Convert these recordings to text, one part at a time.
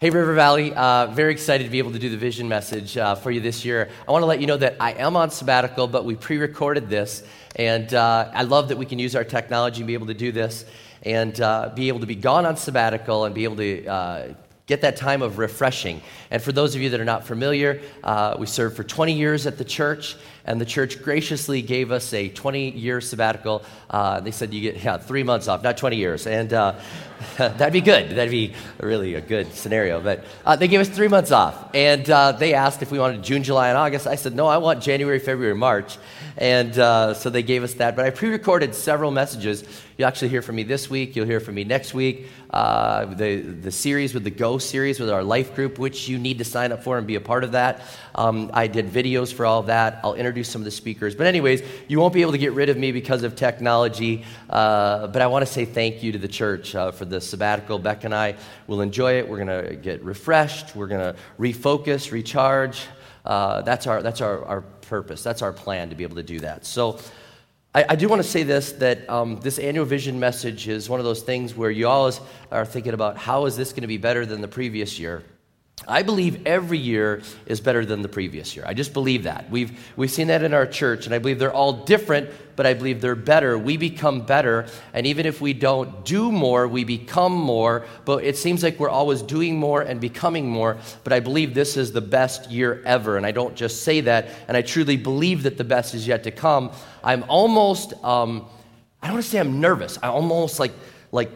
Hey, River Valley, uh, very excited to be able to do the vision message uh, for you this year. I want to let you know that I am on sabbatical, but we pre recorded this, and uh, I love that we can use our technology and be able to do this and uh, be able to be gone on sabbatical and be able to uh, get that time of refreshing. And for those of you that are not familiar, uh, we served for 20 years at the church, and the church graciously gave us a 20 year sabbatical. Uh, they said you get yeah, three months off, not 20 years. And uh, that'd be good. That'd be really a good scenario. But uh, they gave us three months off. And uh, they asked if we wanted June, July, and August. I said, no, I want January, February, March. And uh, so they gave us that. But I pre recorded several messages. You'll actually hear from me this week. You'll hear from me next week. Uh, the, the series with the Go series with our life group, which you need to sign up for and be a part of that. Um, I did videos for all of that. I'll introduce some of the speakers. But, anyways, you won't be able to get rid of me because of technology. Uh, but I want to say thank you to the church uh, for the sabbatical. Beck and I will enjoy it. We're going to get refreshed, we're going to refocus, recharge. Uh, that's our, that's our, our purpose, that's our plan to be able to do that. So, I, I do want to say this that um, this annual vision message is one of those things where you always are thinking about how is this going to be better than the previous year? I believe every year is better than the previous year. I just believe that. We've, we've seen that in our church, and I believe they're all different, but I believe they're better. We become better, and even if we don't do more, we become more. But it seems like we're always doing more and becoming more. But I believe this is the best year ever, and I don't just say that, and I truly believe that the best is yet to come. I'm almost, um, I don't want to say I'm nervous. I'm almost like, like,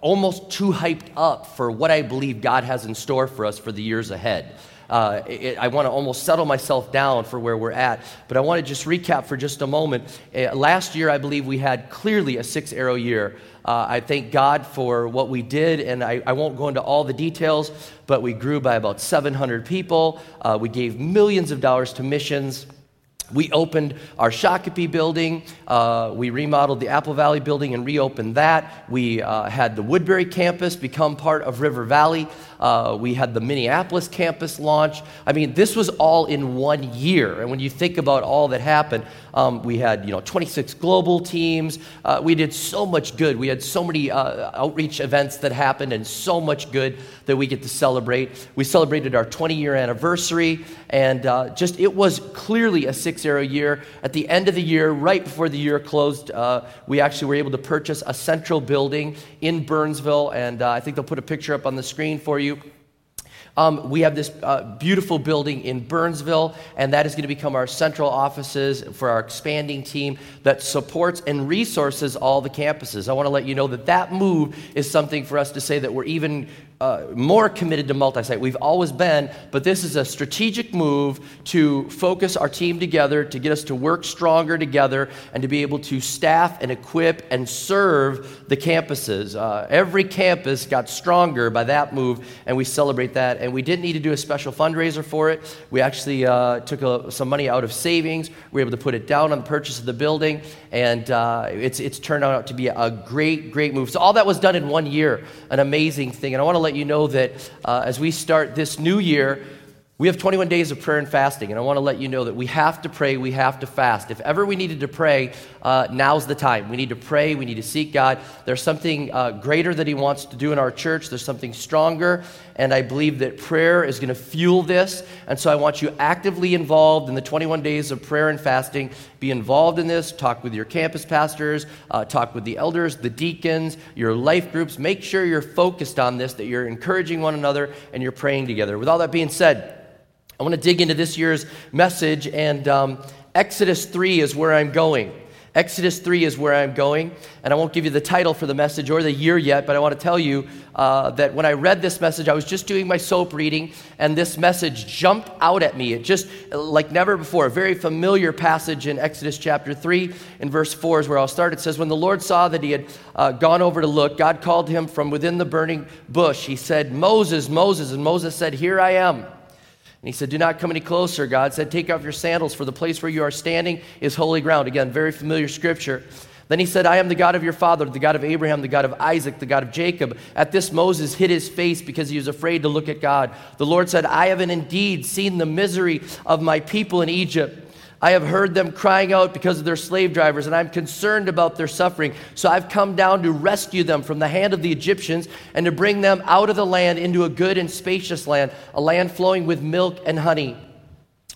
almost too hyped up for what I believe God has in store for us for the years ahead. Uh, it, I want to almost settle myself down for where we're at. But I want to just recap for just a moment. Uh, last year, I believe we had clearly a six arrow year. Uh, I thank God for what we did, and I, I, won't go into all the details, but we grew by about 700 people. Uh, we gave millions of dollars to missions. We opened our Shakopee building. Uh, we remodeled the Apple Valley building and reopened that. We uh, had the Woodbury campus become part of River Valley. Uh, we had the Minneapolis campus launch. I mean, this was all in one year. And when you think about all that happened, um, we had you know 26 global teams. Uh, we did so much good. We had so many uh, outreach events that happened, and so much good that we get to celebrate. We celebrated our 20 year anniversary, and uh, just it was clearly a six arrow year. At the end of the year, right before the year closed, uh, we actually were able to purchase a central building in Burnsville, and uh, I think they'll put a picture up on the screen for you. Um, we have this uh, beautiful building in Burnsville, and that is going to become our central offices for our expanding team that supports and resources all the campuses. I want to let you know that that move is something for us to say that we're even uh, more committed to multi site. We've always been, but this is a strategic move to focus our team together, to get us to work stronger together, and to be able to staff and equip and serve the campuses. Uh, every campus got stronger by that move, and we celebrate that. And we didn't need to do a special fundraiser for it. We actually uh, took a, some money out of savings. We were able to put it down on the purchase of the building, and uh, it's, it's turned out to be a great, great move. So, all that was done in one year, an amazing thing. And I want to let you know that uh, as we start this new year, We have 21 days of prayer and fasting, and I want to let you know that we have to pray, we have to fast. If ever we needed to pray, uh, now's the time. We need to pray, we need to seek God. There's something uh, greater that He wants to do in our church, there's something stronger, and I believe that prayer is going to fuel this. And so I want you actively involved in the 21 days of prayer and fasting. Be involved in this, talk with your campus pastors, uh, talk with the elders, the deacons, your life groups. Make sure you're focused on this, that you're encouraging one another, and you're praying together. With all that being said, I want to dig into this year's message, and um, Exodus 3 is where I'm going. Exodus 3 is where I'm going, and I won't give you the title for the message or the year yet, but I want to tell you uh, that when I read this message, I was just doing my soap reading, and this message jumped out at me. It just, like never before, a very familiar passage in Exodus chapter 3, in verse 4 is where I'll start. It says, When the Lord saw that he had uh, gone over to look, God called him from within the burning bush. He said, Moses, Moses, and Moses said, Here I am. And he said, Do not come any closer. God said, Take off your sandals, for the place where you are standing is holy ground. Again, very familiar scripture. Then he said, I am the God of your father, the God of Abraham, the God of Isaac, the God of Jacob. At this, Moses hid his face because he was afraid to look at God. The Lord said, I haven't indeed seen the misery of my people in Egypt I have heard them crying out because of their slave drivers, and I'm concerned about their suffering. So I've come down to rescue them from the hand of the Egyptians and to bring them out of the land into a good and spacious land, a land flowing with milk and honey.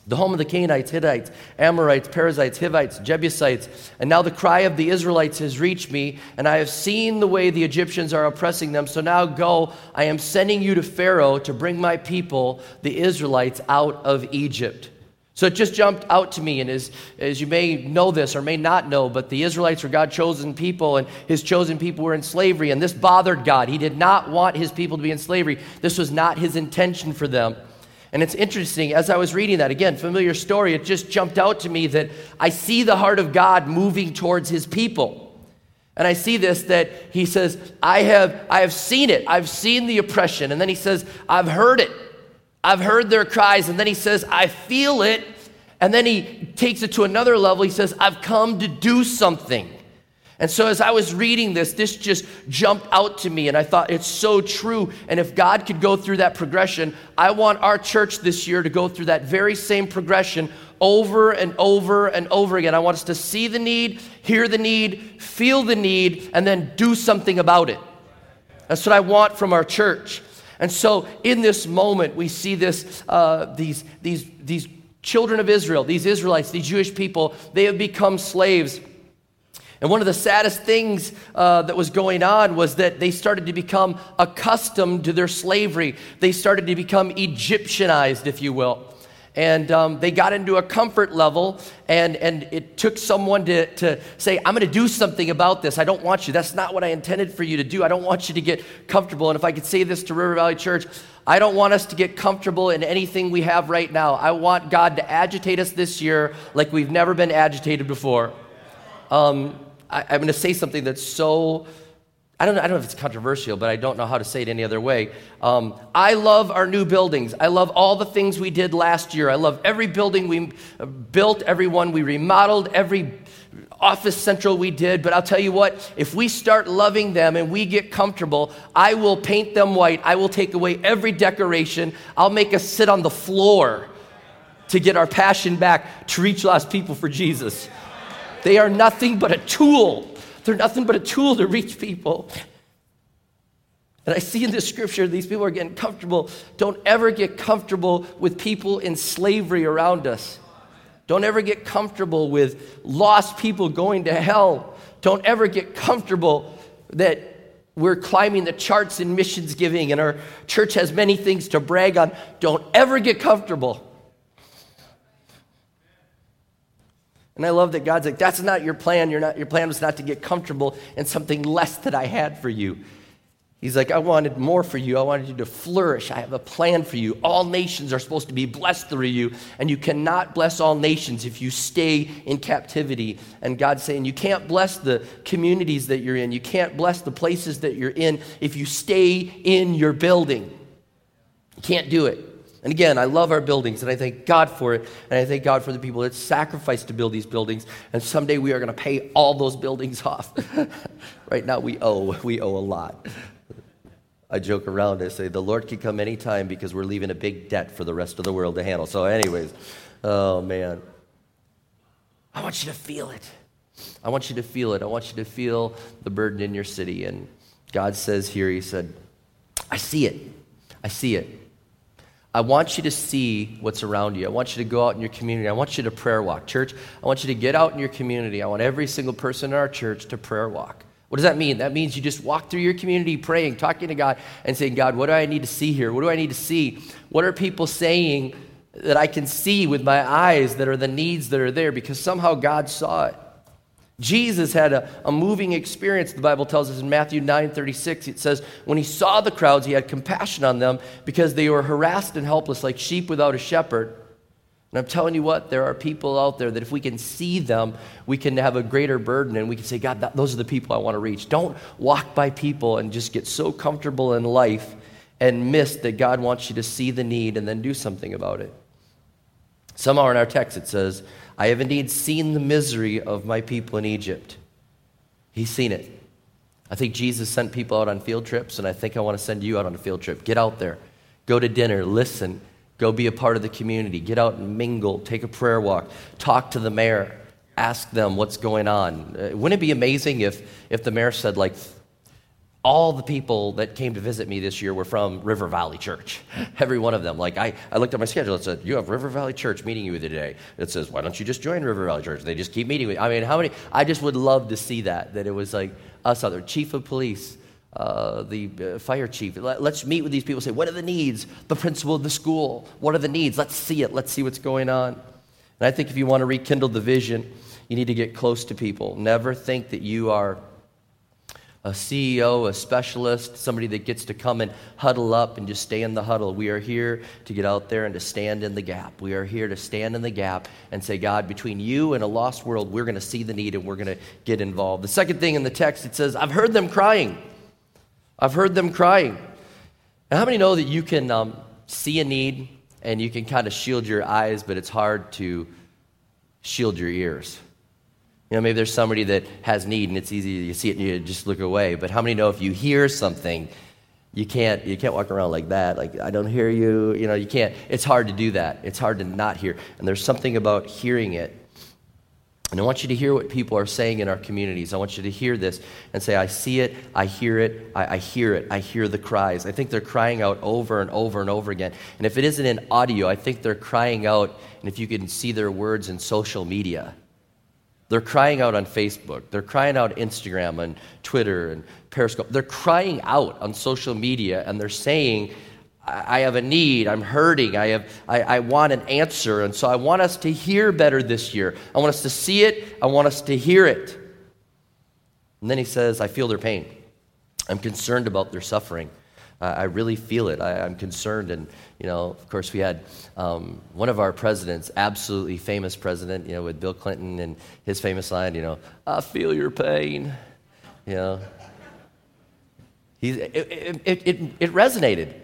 The home of the Canaanites, Hittites, Amorites, Perizzites, Hivites, Jebusites. And now the cry of the Israelites has reached me, and I have seen the way the Egyptians are oppressing them. So now go, I am sending you to Pharaoh to bring my people, the Israelites, out of Egypt. So it just jumped out to me, and as, as you may know this or may not know, but the Israelites were God's chosen people, and his chosen people were in slavery, and this bothered God. He did not want his people to be in slavery. This was not his intention for them. And it's interesting, as I was reading that, again, familiar story, it just jumped out to me that I see the heart of God moving towards his people. And I see this that he says, I have, I have seen it. I've seen the oppression. And then he says, I've heard it. I've heard their cries. And then he says, I feel it. And then he takes it to another level. He says, I've come to do something. And so as I was reading this, this just jumped out to me, and I thought it's so true. And if God could go through that progression, I want our church this year to go through that very same progression over and over and over again. I want us to see the need, hear the need, feel the need, and then do something about it. That's what I want from our church. And so, in this moment, we see this, uh, these, these, these children of Israel, these Israelites, these Jewish people, they have become slaves. And one of the saddest things uh, that was going on was that they started to become accustomed to their slavery. They started to become Egyptianized, if you will and um, they got into a comfort level and, and it took someone to, to say i'm going to do something about this. I don't want you. That's not what i intended for you to do. I don't want you to get comfortable. And if i could say this to river valley church i don't want us to get comfortable in anything we have right now. I want god to agitate us this year like we've never been agitated before. Um, I, i'm going to say something that's so I don't, know, I don't know if it's controversial, but I don't know how to say it any other way. Um, I love our new buildings. I love all the things we did last year. I love every building we uh, built, every one we remodeled, every office central we did. But I'll tell you what, if we start loving them and we get comfortable, I will paint them white. I will take away every decoration. I'll make us sit on the floor to get our passion back to reach lost people for Jesus. They are nothing but a tool they're nothing but a tool to reach people. And I see in the scripture these people are getting comfortable. Don't ever get comfortable with people in slavery around us. Don't ever get comfortable with lost people going to hell. Don't ever get comfortable that we're climbing the charts in missions giving and our church has many things to brag on. Don't ever get comfortable And I love that God's like, that's not your plan. You're not, your plan was not to get comfortable in something less that I had for you. He's like, I wanted more for you. I wanted you to flourish. I have a plan for you. All nations are supposed to be blessed through you, and you cannot bless all nations if you stay in captivity. And God's saying, You can't bless the communities that you're in. You can't bless the places that you're in if you stay in your building. You can't do it. And again, I love our buildings and I thank God for it. And I thank God for the people that sacrificed to build these buildings. And someday we are going to pay all those buildings off. right now we owe, we owe a lot. I joke around. I say, the Lord can come anytime because we're leaving a big debt for the rest of the world to handle. So, anyways, oh man. I want you to feel it. I want you to feel it. I want you to feel the burden in your city. And God says here, He said, I see it. I see it. I want you to see what's around you. I want you to go out in your community. I want you to prayer walk. Church, I want you to get out in your community. I want every single person in our church to prayer walk. What does that mean? That means you just walk through your community praying, talking to God, and saying, God, what do I need to see here? What do I need to see? What are people saying that I can see with my eyes that are the needs that are there? Because somehow God saw it. Jesus had a, a moving experience, the Bible tells us in Matthew 9 36. It says, When he saw the crowds, he had compassion on them because they were harassed and helpless like sheep without a shepherd. And I'm telling you what, there are people out there that if we can see them, we can have a greater burden and we can say, God, that, those are the people I want to reach. Don't walk by people and just get so comfortable in life and miss that God wants you to see the need and then do something about it. Somehow in our text it says, I have indeed seen the misery of my people in Egypt. He's seen it. I think Jesus sent people out on field trips, and I think I want to send you out on a field trip. Get out there, go to dinner, listen, Go be a part of the community. Get out and mingle. Take a prayer walk. Talk to the mayor. Ask them what's going on. Uh, wouldn't it be amazing if, if the mayor said, like, all the people that came to visit me this year were from River Valley Church. Every one of them. Like, I, I looked at my schedule. It said, You have River Valley Church meeting you today. It says, Why don't you just join River Valley Church? They just keep meeting with I mean, how many? I just would love to see that, that it was like us other chief of police, uh, the uh, fire chief. Let, us meet with these people. Say, what are the needs? The principal of the school. What are the needs? Let's see it. Let's see what's going on. And I think if you want to rekindle the vision, you need to get close to people. Never think that you are a CEO, a specialist, somebody that gets to come and huddle up and just stay in the huddle. We are here to get out there and to stand in the gap. We are here to stand in the gap and say, God, between you and a lost world, we're going to see the need and we're going to get involved. The second thing in the text, it says, I've heard them crying. I've heard them crying. And how many know that you can um, see a need and you can kind of shield your eyes, but it's hard to shield your ears? You know, maybe there's somebody that has need and it's easy, you see it and you just look away. But how many know if you hear something, you can't, you can't walk around like that, like, I don't hear you, you know, you can't. It's hard to do that. It's hard to not hear. And there's something about hearing it and I want you to hear what people are saying in our communities. I want you to hear this and say, I see it, I hear it, I, I, hear it, I hear the cries. I think they're crying out over and over and over again. And if it isn't in audio, I think they're crying out, and if you can see their words in social media. They're crying out on Facebook. They're crying out Instagram and Twitter and Periscope. They're crying out on social media and they're saying, I have a need. I'm hurting. I, have, I, I, want an answer. And so I want us to hear better this year. I want us to see it. I want us to hear it. And then he says, I feel their pain. I'm concerned about their suffering. I really feel it. I, am concerned. And, you know, of course, we had um, one of our presidents, absolutely famous president, you know, with Bill Clinton and his famous line, you know, I feel your pain. You know, He's, it, it, it, it resonated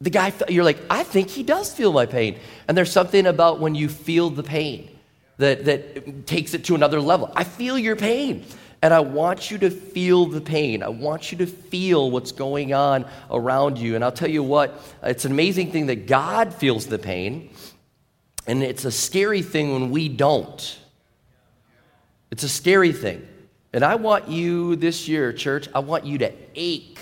the guy, you're like, I think he does feel my pain. And there's something about when you feel the pain that, that takes it to another level. I feel your pain. And I want you to feel the pain. I want you to feel what's going on around you. And I'll tell you what, it's an amazing thing that God feels the pain. And it's a scary thing when we don't. It's a scary thing. And I want you this year, church, I want you to ache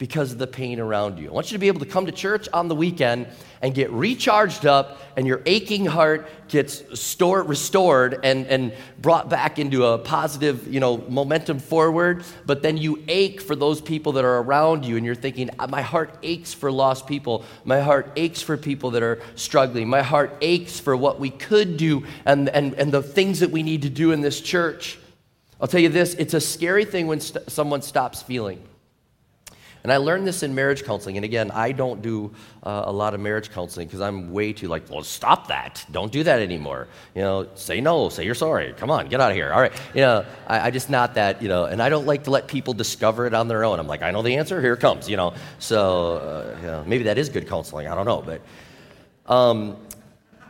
because of the pain around you. I want you to be able to come to church on the weekend and get recharged up, and your aching heart gets stored, restored and, and brought back into a positive you know, momentum forward. But then you ache for those people that are around you, and you're thinking, uh, My heart aches for lost people. My heart aches for people that are struggling. My heart aches for what we could do and, and, and the things that we need to do in this church. I'll tell you this it's a scary thing when st- someone stops feeling. And I learned this in marriage counseling. And again, I don't do uh, a lot of marriage counseling because I'm way too like, well, stop that. Don't do that anymore. You know, say no, say you're sorry. Come on, get out of here. All right. You know, I, I just not that, you know, and I don't like to let people discover it on their own. I'm like, I know the answer. Here it comes, you know. So, uh, maybe that is good counseling. I don't know. But um,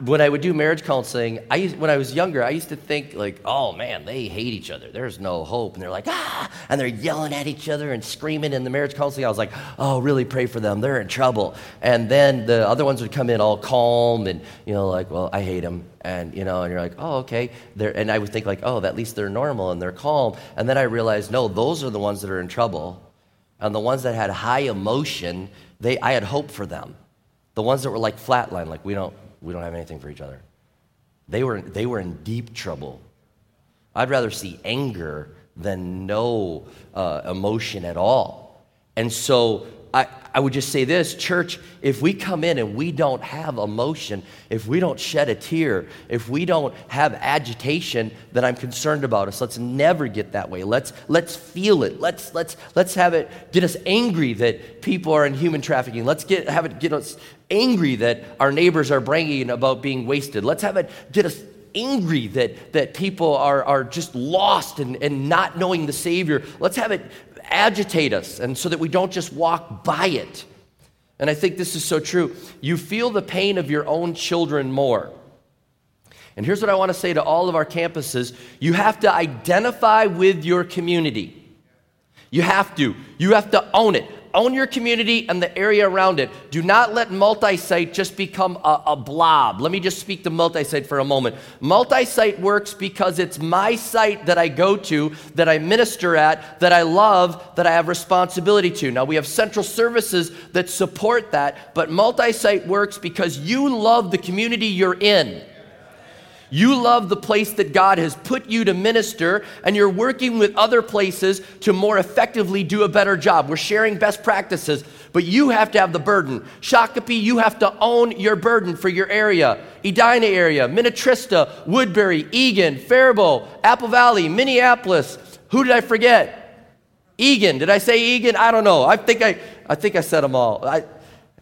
when I would do marriage counseling, I used, when I was younger, I used to think like, oh man, they hate each other. There's no hope. And they're like, ah, and they're yelling at each other and screaming in the marriage counseling. I was like, oh, really pray for them. They're in trouble. And then the other ones would come in all calm and, you know, like, well, I hate them. And, you know, and you're like, oh, okay. They're, and I would think like, oh, at least they're normal and they're calm. And then I realized, no, those are the ones that are in trouble. And the ones that had high emotion, they, I had hope for them. The ones that were like flatline, like we don't, we don't have anything for each other. They were, they were in deep trouble. I'd rather see anger than no uh, emotion at all. And so I, I would just say this church, if we come in and we don't have emotion, if we don't shed a tear, if we don't have agitation, then I'm concerned about us. Let's never get that way. Let's, let's feel it. Let's, let's, let's have it get us angry that people are in human trafficking. Let's get, have it get us angry that our neighbors are bragging about being wasted. Let's have it get us angry that, that people are, are just lost and, and not knowing the Savior. Let's have it agitate us and so that we don't just walk by it. And I think this is so true. You feel the pain of your own children more. And here's what I want to say to all of our campuses you have to identify with your community. You have to. You have to own it own your community and the area around it. Do not let multi site just become a, a, blob. Let me just speak to multi site for a moment. Multi site works because it's my site that I go to, that I minister at, that I love, that I have responsibility to. Now, we have central services that support that, but multi site works because you love the community you're in. You love the place that God has put you to minister, and you're working with other places to more effectively do a better job. We're sharing best practices, but you have to have the burden. Shakopee, you have to own your burden for your area. Edina area, Minnetrista, Woodbury, Eagan, Faribault, Apple Valley, Minneapolis. Who did I forget? Eagan. Did I say Eagan? I don't know. I think I, I think I said them all. I,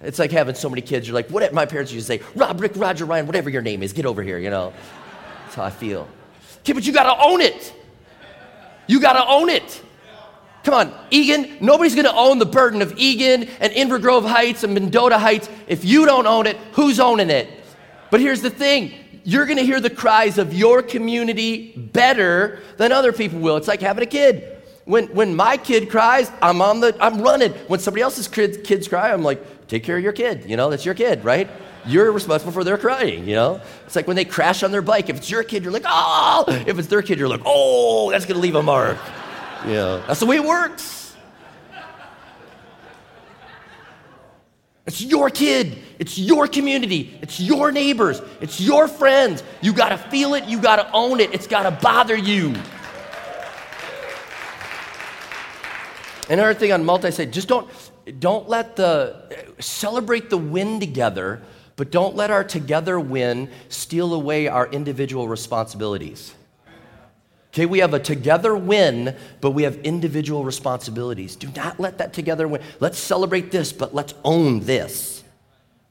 it's like having so many kids. You're like, what? My parents used to say, Rob, Rick, Roger, Ryan, whatever your name is, get over here, you know. How I feel. Okay, but you got to own it. You got to own it. Come on, Eagan, nobody's to own the burden of Eagan and Inver Grove Heights and Mendota Heights. If you don't own it, who's owning it? But here's the thing you're to hear the cries of your community better than other people will. It's like having a kid. When, when my kid cries, I'm on the, I'm running. When somebody else's kids, kids cry, I'm like, take care of your kid. You know, that's your kid, right? You're responsible for their crying, you know? It's like when they crash on their bike. If it's your kid, you're like, oh. If it's their kid, you're like, oh, that's going to leave a mark. You know, that's the way it works. It's your kid. It's your community. It's your neighbors. It's your friends. You got to feel it. You got to own it. It's got to bother you. Another thing on multi site, just don't, don't let the, celebrate the win together, but don't let our together win steal away our individual responsibilities. Okay, we have a together win, but we have individual responsibilities. Do not let that together win. Let's celebrate this, but let's own this.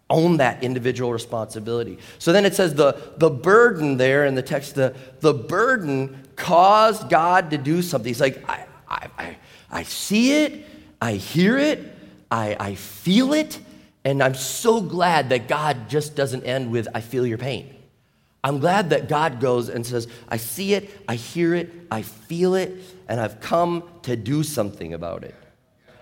Own that individual responsibility. So then it says the, the burden there in the text, the, the burden caused God to do something. He's like, I, I, I, I see it, I hear it, I, I feel it, and I'm so glad that God just doesn't end with, I feel your pain. I'm glad that God goes and says, I see it, I hear it, I feel it, and I've come to do something about it.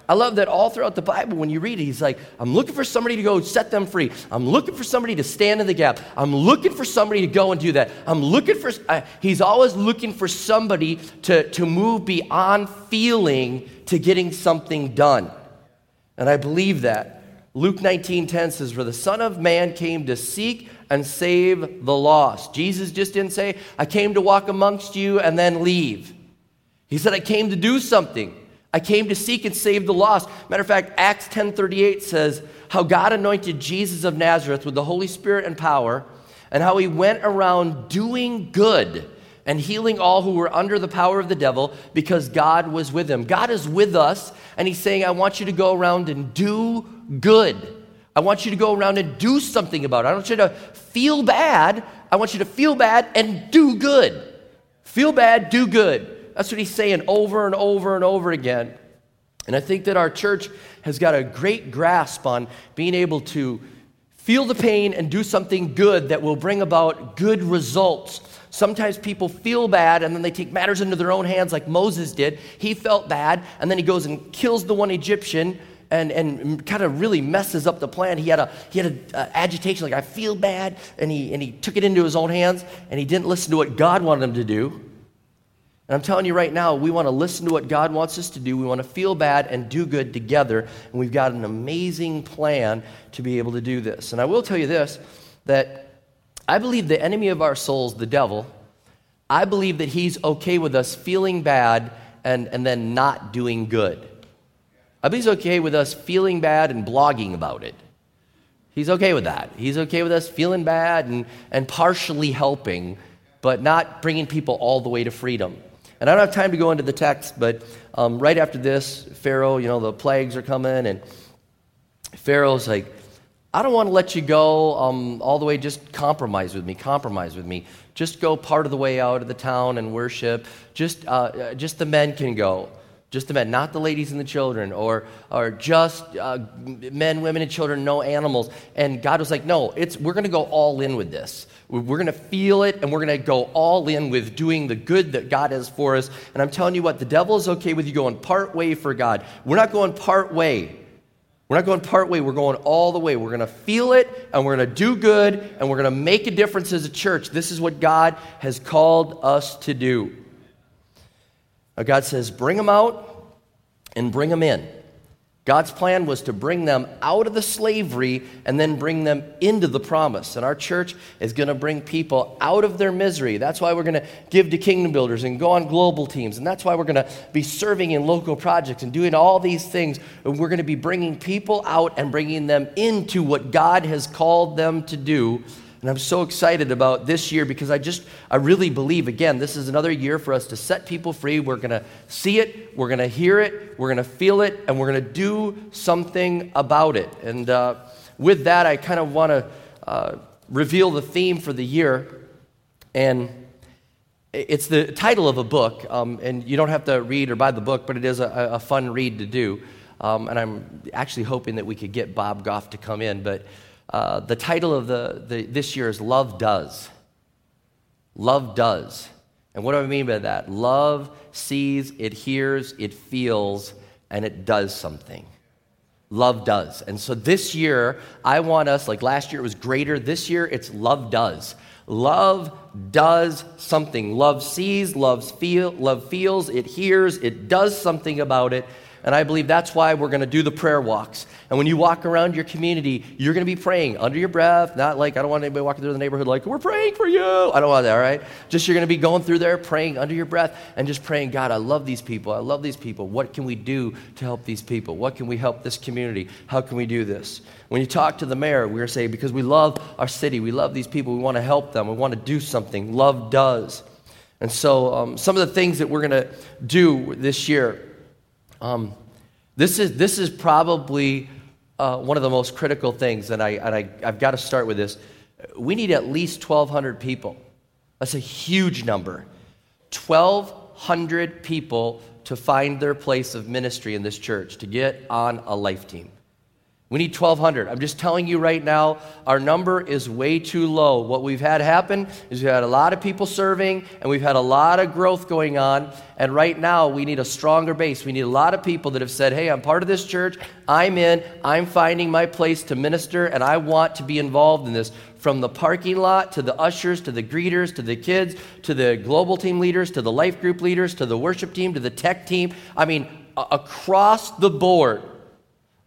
I love that all throughout the Bible, when you read it, he's like, I'm looking for somebody to go set them free. I'm looking for somebody to stand in the gap. I'm looking for somebody to go and do that. I'm looking for, uh, he's always looking for somebody to, to move beyond feeling to getting something done. And I believe that. Luke 19:10 says, "For the Son of Man came to seek and save the lost." Jesus just didn't say, "I came to walk amongst you and then leave." He said, "I came to do something. I came to seek and save the lost." Matter of fact, Acts 10:38 says how God anointed Jesus of Nazareth with the Holy Spirit and power, and how he went around doing good and healing all who were under the power of the devil because God was with him. God is with us, and he's saying, I want you to go around and do good. I want you to go around and do something about it. I don't want you to feel bad. I want you to feel bad and do good. Feel bad, do good. That's what he's saying over and over and over again. And I think that our church has got a great grasp on being able to feel the pain and do something good that will bring about good results. Sometimes people feel bad and then they take matters into their own hands, like Moses did. He felt bad and then he goes and kills the one Egyptian and, and kind of really messes up the plan. He had a he had uh, agitation like I feel bad, and he and he took it into his own hands, and he didn't listen to what God wanted him to do. And I'm telling you right now, we want to listen to what God wants us to do. We want to feel bad and do good together, and we've got an amazing plan to be able to do this. And I will tell you this: that I believe the enemy of our souls, the devil, I believe that he's okay with us feeling bad and, and then not doing good. I believe he's okay with us feeling bad and blogging about it. He's okay with that. He's okay with us feeling bad and, and partially helping, but not bringing people all the way to freedom. And I don't have time to go into the text, but um, right after this, Pharaoh, you know, the plagues are coming, and Pharaoh's like, I don't want to let you go um, all the way, just compromise with me, compromise with me. Just go part of the way out of the town and worship. Just, uh, just the men can go just the men, not the ladies and the children, or, or just uh, men, women, and children, no animals. And God was like, no, it's, we're going to go all in with this. We're going to feel it, and we're going to go all in with doing the good that God has for us. And I'm telling you what, the devil is okay with you going part way for God. We're not going part way. We're not going part way, we're going all the way. We're going to feel it, and we're going to do good, and we're going to make a difference as a church. This is what God has called us to do. Now, God says, bring them out and bring them in. God's plan was to bring them out of the slavery and then bring them into the promise. And our church is going to bring people out of their misery. That's why we're going to give to kingdom builders and go on global teams. And that's why we're going to be serving in local projects and doing all these things. And we're going to be bringing people out and bringing them into what God has called them to do and I'm so excited about this year because I just, I really believe, again, this is another year for us to set people free. We're going to see it, we're going to hear it, we're going to feel it, and we're going to do something about it. And uh, with that, I kind of want to uh, reveal the theme for the year. And it's the title of a book, um, and you don't have to read or buy the book, but it is a, a fun read to do. Um, and I'm actually hoping that we could get Bob Goff to come in, but uh, the title of the, the, this year is Love Does. Love Does. And what do I mean by that? Love sees, it hears, it feels, and it does something. Love does. And so this year, I want us, like last year it was greater, this year it's love does. Love does something. Love sees, loves feel, love feels, it hears, it does something about it. And I believe that's why we're going to do the prayer walks. And when you walk around your community, you're going to be praying under your breath, not like, I don't want anybody walking through the neighborhood like, we're praying for you. I don't want that, all right? Just you're going to be going through there praying under your breath and just praying, God, I love these people. I love these people. What can we do to help these people? What can we help this community? How can we do this? When you talk to the mayor, we're saying, because we love our city, we love these people, we want to help them, we want to do something. Love does. And so, um, some of the things that we're going to do this year um, this, is, this is probably uh, one of the most critical things, and, I, and I, I've got to start with this. We need at least 1,200 people. That's a huge number. 1,200 people to find their place of ministry in this church, to get on a life team. We need 1,200. I'm just telling you right now, our number is way too low. What we've had happen is we've had a lot of people serving and we've had a lot of growth going on. And right now, we need a stronger base. We need a lot of people that have said, hey, I'm part of this church. I'm in. I'm finding my place to minister and I want to be involved in this. From the parking lot to the ushers to the greeters to the kids to the global team leaders to the life group leaders to the worship team to the tech team. I mean, across the board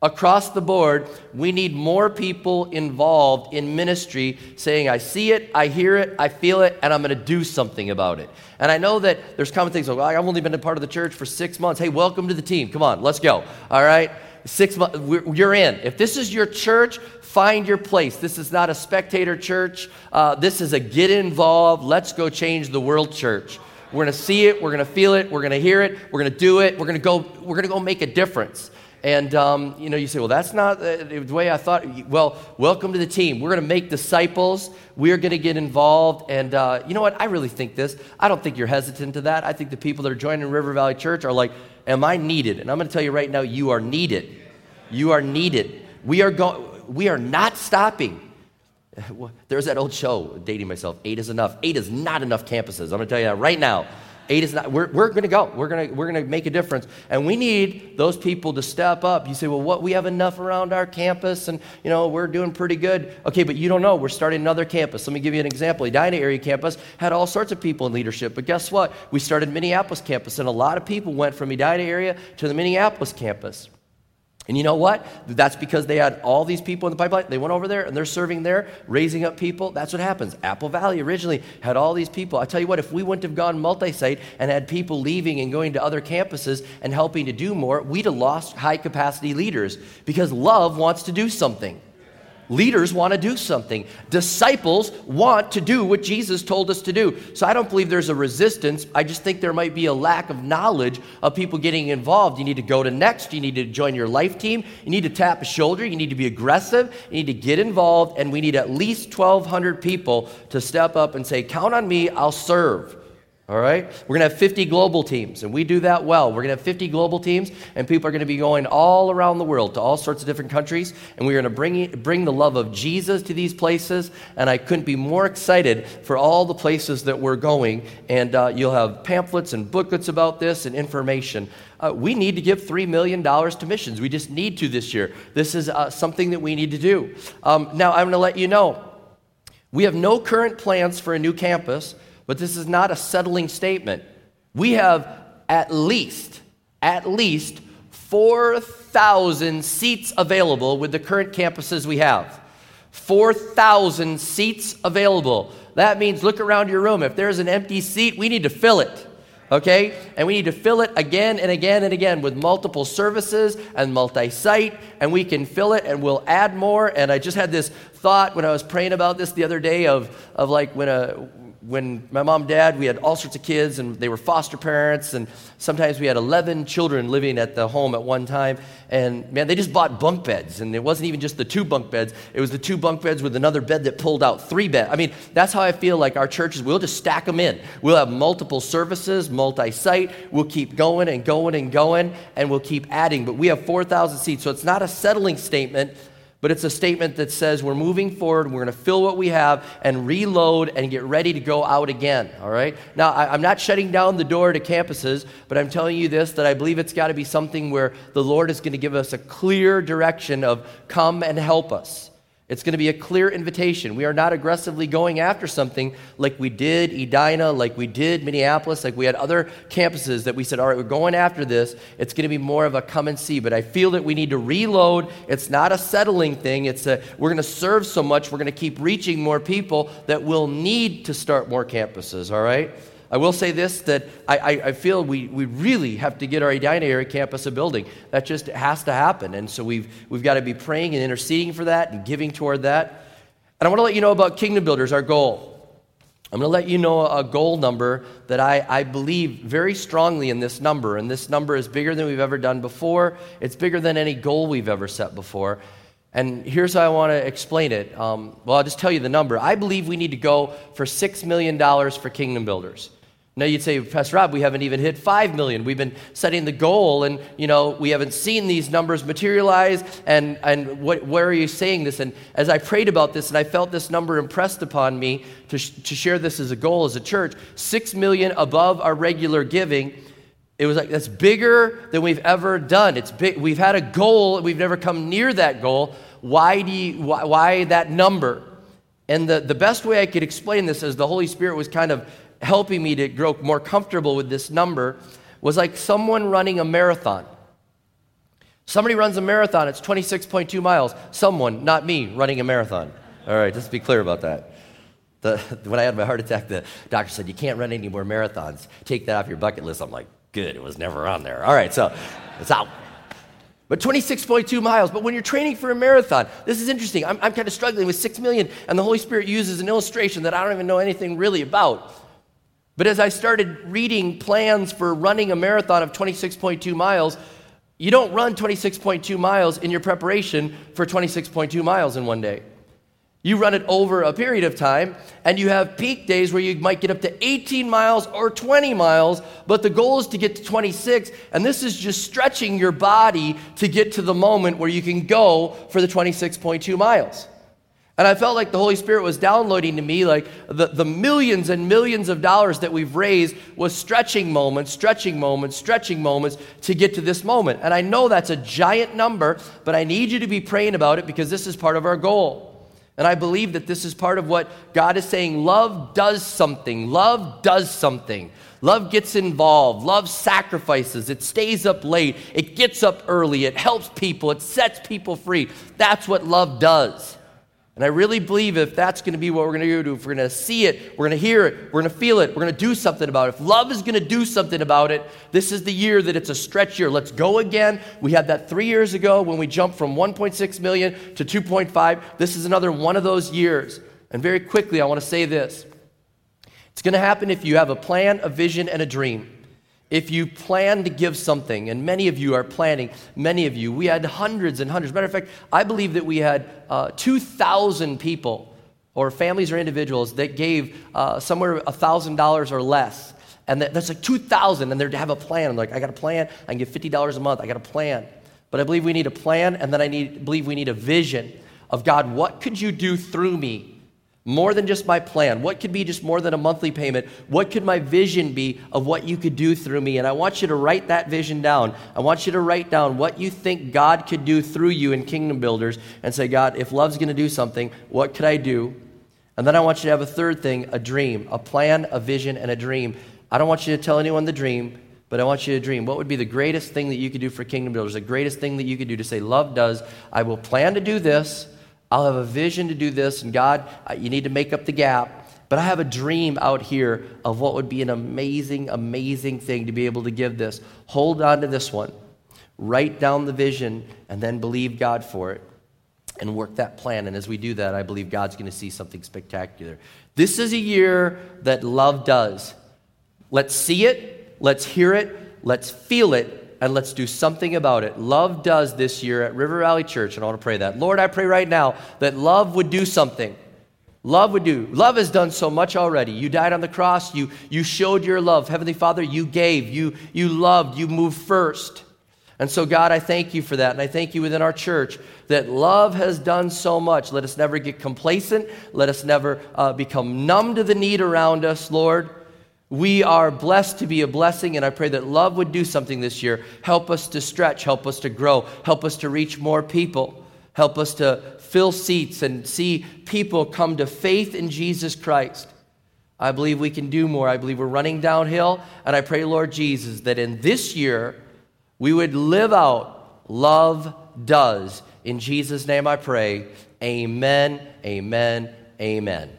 Across the board, we need more people involved in ministry saying, I see it, I hear it, I feel it, and I'm going to do something about it. And I know that there's common things like, well, I've only been a part of the church for six months. Hey, welcome to the team. Come on, let's go. All right? Six months, you're in. If this is your church, find your place. This is not a spectator church. Uh, this is a get involved, let's go change the world church. We're going to see it, we're going to feel it, we're going to hear it, we're going to do it, we're going to go, we're going to go make a difference. And, um, you know, you say, well, that's not the way I thought. Well, welcome to the team. We're going to make disciples. We are going to get involved. And uh, you know what? I really think this. I don't think you're hesitant to that. I think the people that are joining River Valley Church are like, am I needed? And I'm going to tell you right now, you are needed. You are needed. We are, go- we are not stopping. There's that old show, dating myself, eight is enough. Eight is not enough campuses. I'm going to tell you that right now. Eight is not, we're, we're going to go. We're going to we're going to make a difference. And we need those people to step up. You say, well, what? We have enough around our campus and, you know, we're doing pretty good. Okay, but you don't know. We're starting another campus. Let me give you an example. Edina area campus had all sorts of people in leadership. But guess what? We started Minneapolis campus, and a lot of people went from Edina area to the Minneapolis campus. And you know what? That's because they had all these people in the pipeline. They went over there and they're serving there, raising up people. That's what happens. Apple Valley originally had all these people. I tell you what, if we wouldn't have gone multi site and had people leaving and going to other campuses and helping to do more, we'd have lost high capacity leaders because love wants to do something. Leaders want to do something. Disciples want to do what Jesus told us to do. So I don't believe there's a resistance. I just think there might be a lack of knowledge of people getting involved. You need to go to Next. You need to join your life team. You need to tap a shoulder. You need to be aggressive. You need to get involved. And we need at least 1,200 people to step up and say, Count on me, I'll serve. All right? We're going to have 50 global teams, and we do that well. We're going to have 50 global teams, and people are going to be going all around the world to all sorts of different countries, and we're going to bring, bring the love of Jesus to these places. And I couldn't be more excited for all the places that we're going. And uh, you'll have pamphlets and booklets about this and information. Uh, we need to give $3 million to missions. We just need to this year. This is uh, something that we need to do. Um, now, I'm going to let you know we have no current plans for a new campus but this is not a settling statement. We have at least, at least 4,000 seats available with the current campuses we have. 4,000 seats available. That means look around your room. If there's an empty seat, we need to fill it. Okay? And we need to fill it again and again and again with multiple services and multi site, and we can fill it and we'll add more. And I just had this thought when I was praying about this the other day of, of like when a when my mom and dad, we had all sorts of kids and they were foster parents, and sometimes we had 11 children living at the home at one time. And man, they just bought bunk beds, and it wasn't even just the two bunk beds, it was the two bunk beds with another bed that pulled out three beds. I mean, that's how I feel like our churches, we'll just stack them in. We'll have multiple services, multi site, we'll keep going and going and going, and we'll keep adding. But we have 4,000 seats, so it's not a settling statement but it's a statement that says we're moving forward, we're going to fill what we have and reload and get ready to go out again, all right? Now, I, am not shutting down the door to campuses, but I'm telling you this that I believe it's got to be something where the Lord is going to give us a clear direction of come and help us. It's going to be a clear invitation. We are not aggressively going after something like we did Edina, like we did Minneapolis, like we had other campuses that we said, all right, we're going after this. It's going to be more of a come and see. But I feel that we need to reload. It's not a settling thing. It's a, we're going to serve so much, we're going to keep reaching more people that will need to start more campuses, all right? I will say this that I, I, I, feel we, we really have to get our Edina area campus a building. That just has to happen. And so we've, we've got to be praying and interceding for that and giving toward that. And I want to let you know about Kingdom Builders, our goal. I'm going to let you know a goal number that I, I believe very strongly in this number. And this number is bigger than we've ever done before, it's bigger than any goal we've ever set before. And here's how I want to explain it. Um, well, I'll just tell you the number. I believe we need to go for $6 million for Kingdom Builders. Now you'd say, Pastor Rob, we haven't even hit 5 million. We've been setting the goal and, you know, we haven't seen these numbers materialize. And, and what, where are you saying this? And as I prayed about this and I felt this number impressed upon me to, sh- to share this as a goal as a church, 6 million above our regular giving, it was like, that's bigger than we've ever done. It's big. We've had a goal. We've never come near that goal. Why, do you, why, why that number? And the, the best way I could explain this is the Holy Spirit was kind of helping me to grow more comfortable with this number was like someone running a marathon. Somebody runs a marathon, it's 26.2 miles. Someone, not me, running a marathon. All right, let's be clear about that. The, when I had my heart attack, the doctor said, You can't run any more marathons. Take that off your bucket list. I'm like, Good, it was never on there. All right, so it's out. But 26.2 miles. But when you're training for a marathon, this is interesting. I'm, I'm kind of struggling with 6 million, and the Holy Spirit uses an illustration that I don't even know anything really about. But as I started reading plans for running a marathon of 26.2 miles, you don't run 26.2 miles in your preparation for 26.2 miles in one day. You run it over a period of time, and you have peak days where you might get up to 18 miles or 20 miles, but the goal is to get to 26, and this is just stretching your body to get to the moment where you can go for the 26.2 miles. And I felt like the Holy Spirit was downloading to me like the, the millions and millions of dollars that we've raised was stretching moments, stretching moments, stretching moments to get to this moment. And I know that's a giant number, but I need you to be praying about it because this is part of our goal. And I believe that this is part of what God is saying. Love does something. Love does something. Love gets involved. Love sacrifices. It stays up late. It gets up early. It helps people. It sets people free. That's what love does. And I really believe if that's going to be what we're going to do, if we're going to see it, we're going to hear it, we're going to feel it, we're going to do something about it. If love is going to do something about it, this is the year that it's a stretch year. Let's go again. We had that three years ago when we jumped from 1.6 million to 2.5. This is another one of those years. And very quickly, I want to say this it's going to happen if you have a plan, a vision, and a dream if you plan to give something, and many of you are planning, many of you, we had hundreds and hundreds. Matter of fact, I believe that we had uh, 2,000 people, or families or individuals, that gave uh, somewhere $1,000 or less. And that, that's like 2,000, and they have a plan. I'm like, I got a plan. I can give $50 a month. I got a plan. But I believe we need a plan, and then I need, believe we need a vision of God, what could you do through me more than just my plan? What could be just more than a monthly payment? What could my vision be of what you could do through me? And I want you to write that vision down. I want you to write down what you think God could do through you in Kingdom Builders and say, God, if love's going to do something, what could I do? And then I want you to have a third thing a dream, a plan, a vision, and a dream. I don't want you to tell anyone the dream, but I want you to dream. What would be the greatest thing that you could do for Kingdom Builders? The greatest thing that you could do to say, Love does. I will plan to do this. I'll have a vision to do this, and God, uh, you need to make up the gap. But I have a dream out here of what would be an amazing, amazing thing to be able to give this. Hold on to this one. Write down the vision and then believe God for it and work that plan. And as we do that, I believe God's going to see something spectacular. This is a year that love does. Let's see it, let's hear it, let's feel it, and let's do something about it. Love does this year at River Valley Church, and I want to pray that. Lord, I pray right now that love would do something. Love would do. Love has done so much already. You died on the cross. You, you showed your love. Heavenly Father, you gave. You, you loved. You moved first. And so, God, I thank you for that. And I thank you within our church that love has done so much. Let us never get complacent. Let us never uh, become numb to the need around us, Lord. We are blessed to be a blessing, and I pray that love would do something this year. Help us to stretch, help us to grow, help us to reach more people, help us to fill seats and see people come to faith in Jesus Christ. I believe we can do more. I believe we're running downhill, and I pray, Lord Jesus, that in this year we would live out love does. In Jesus' name I pray. Amen, amen, amen.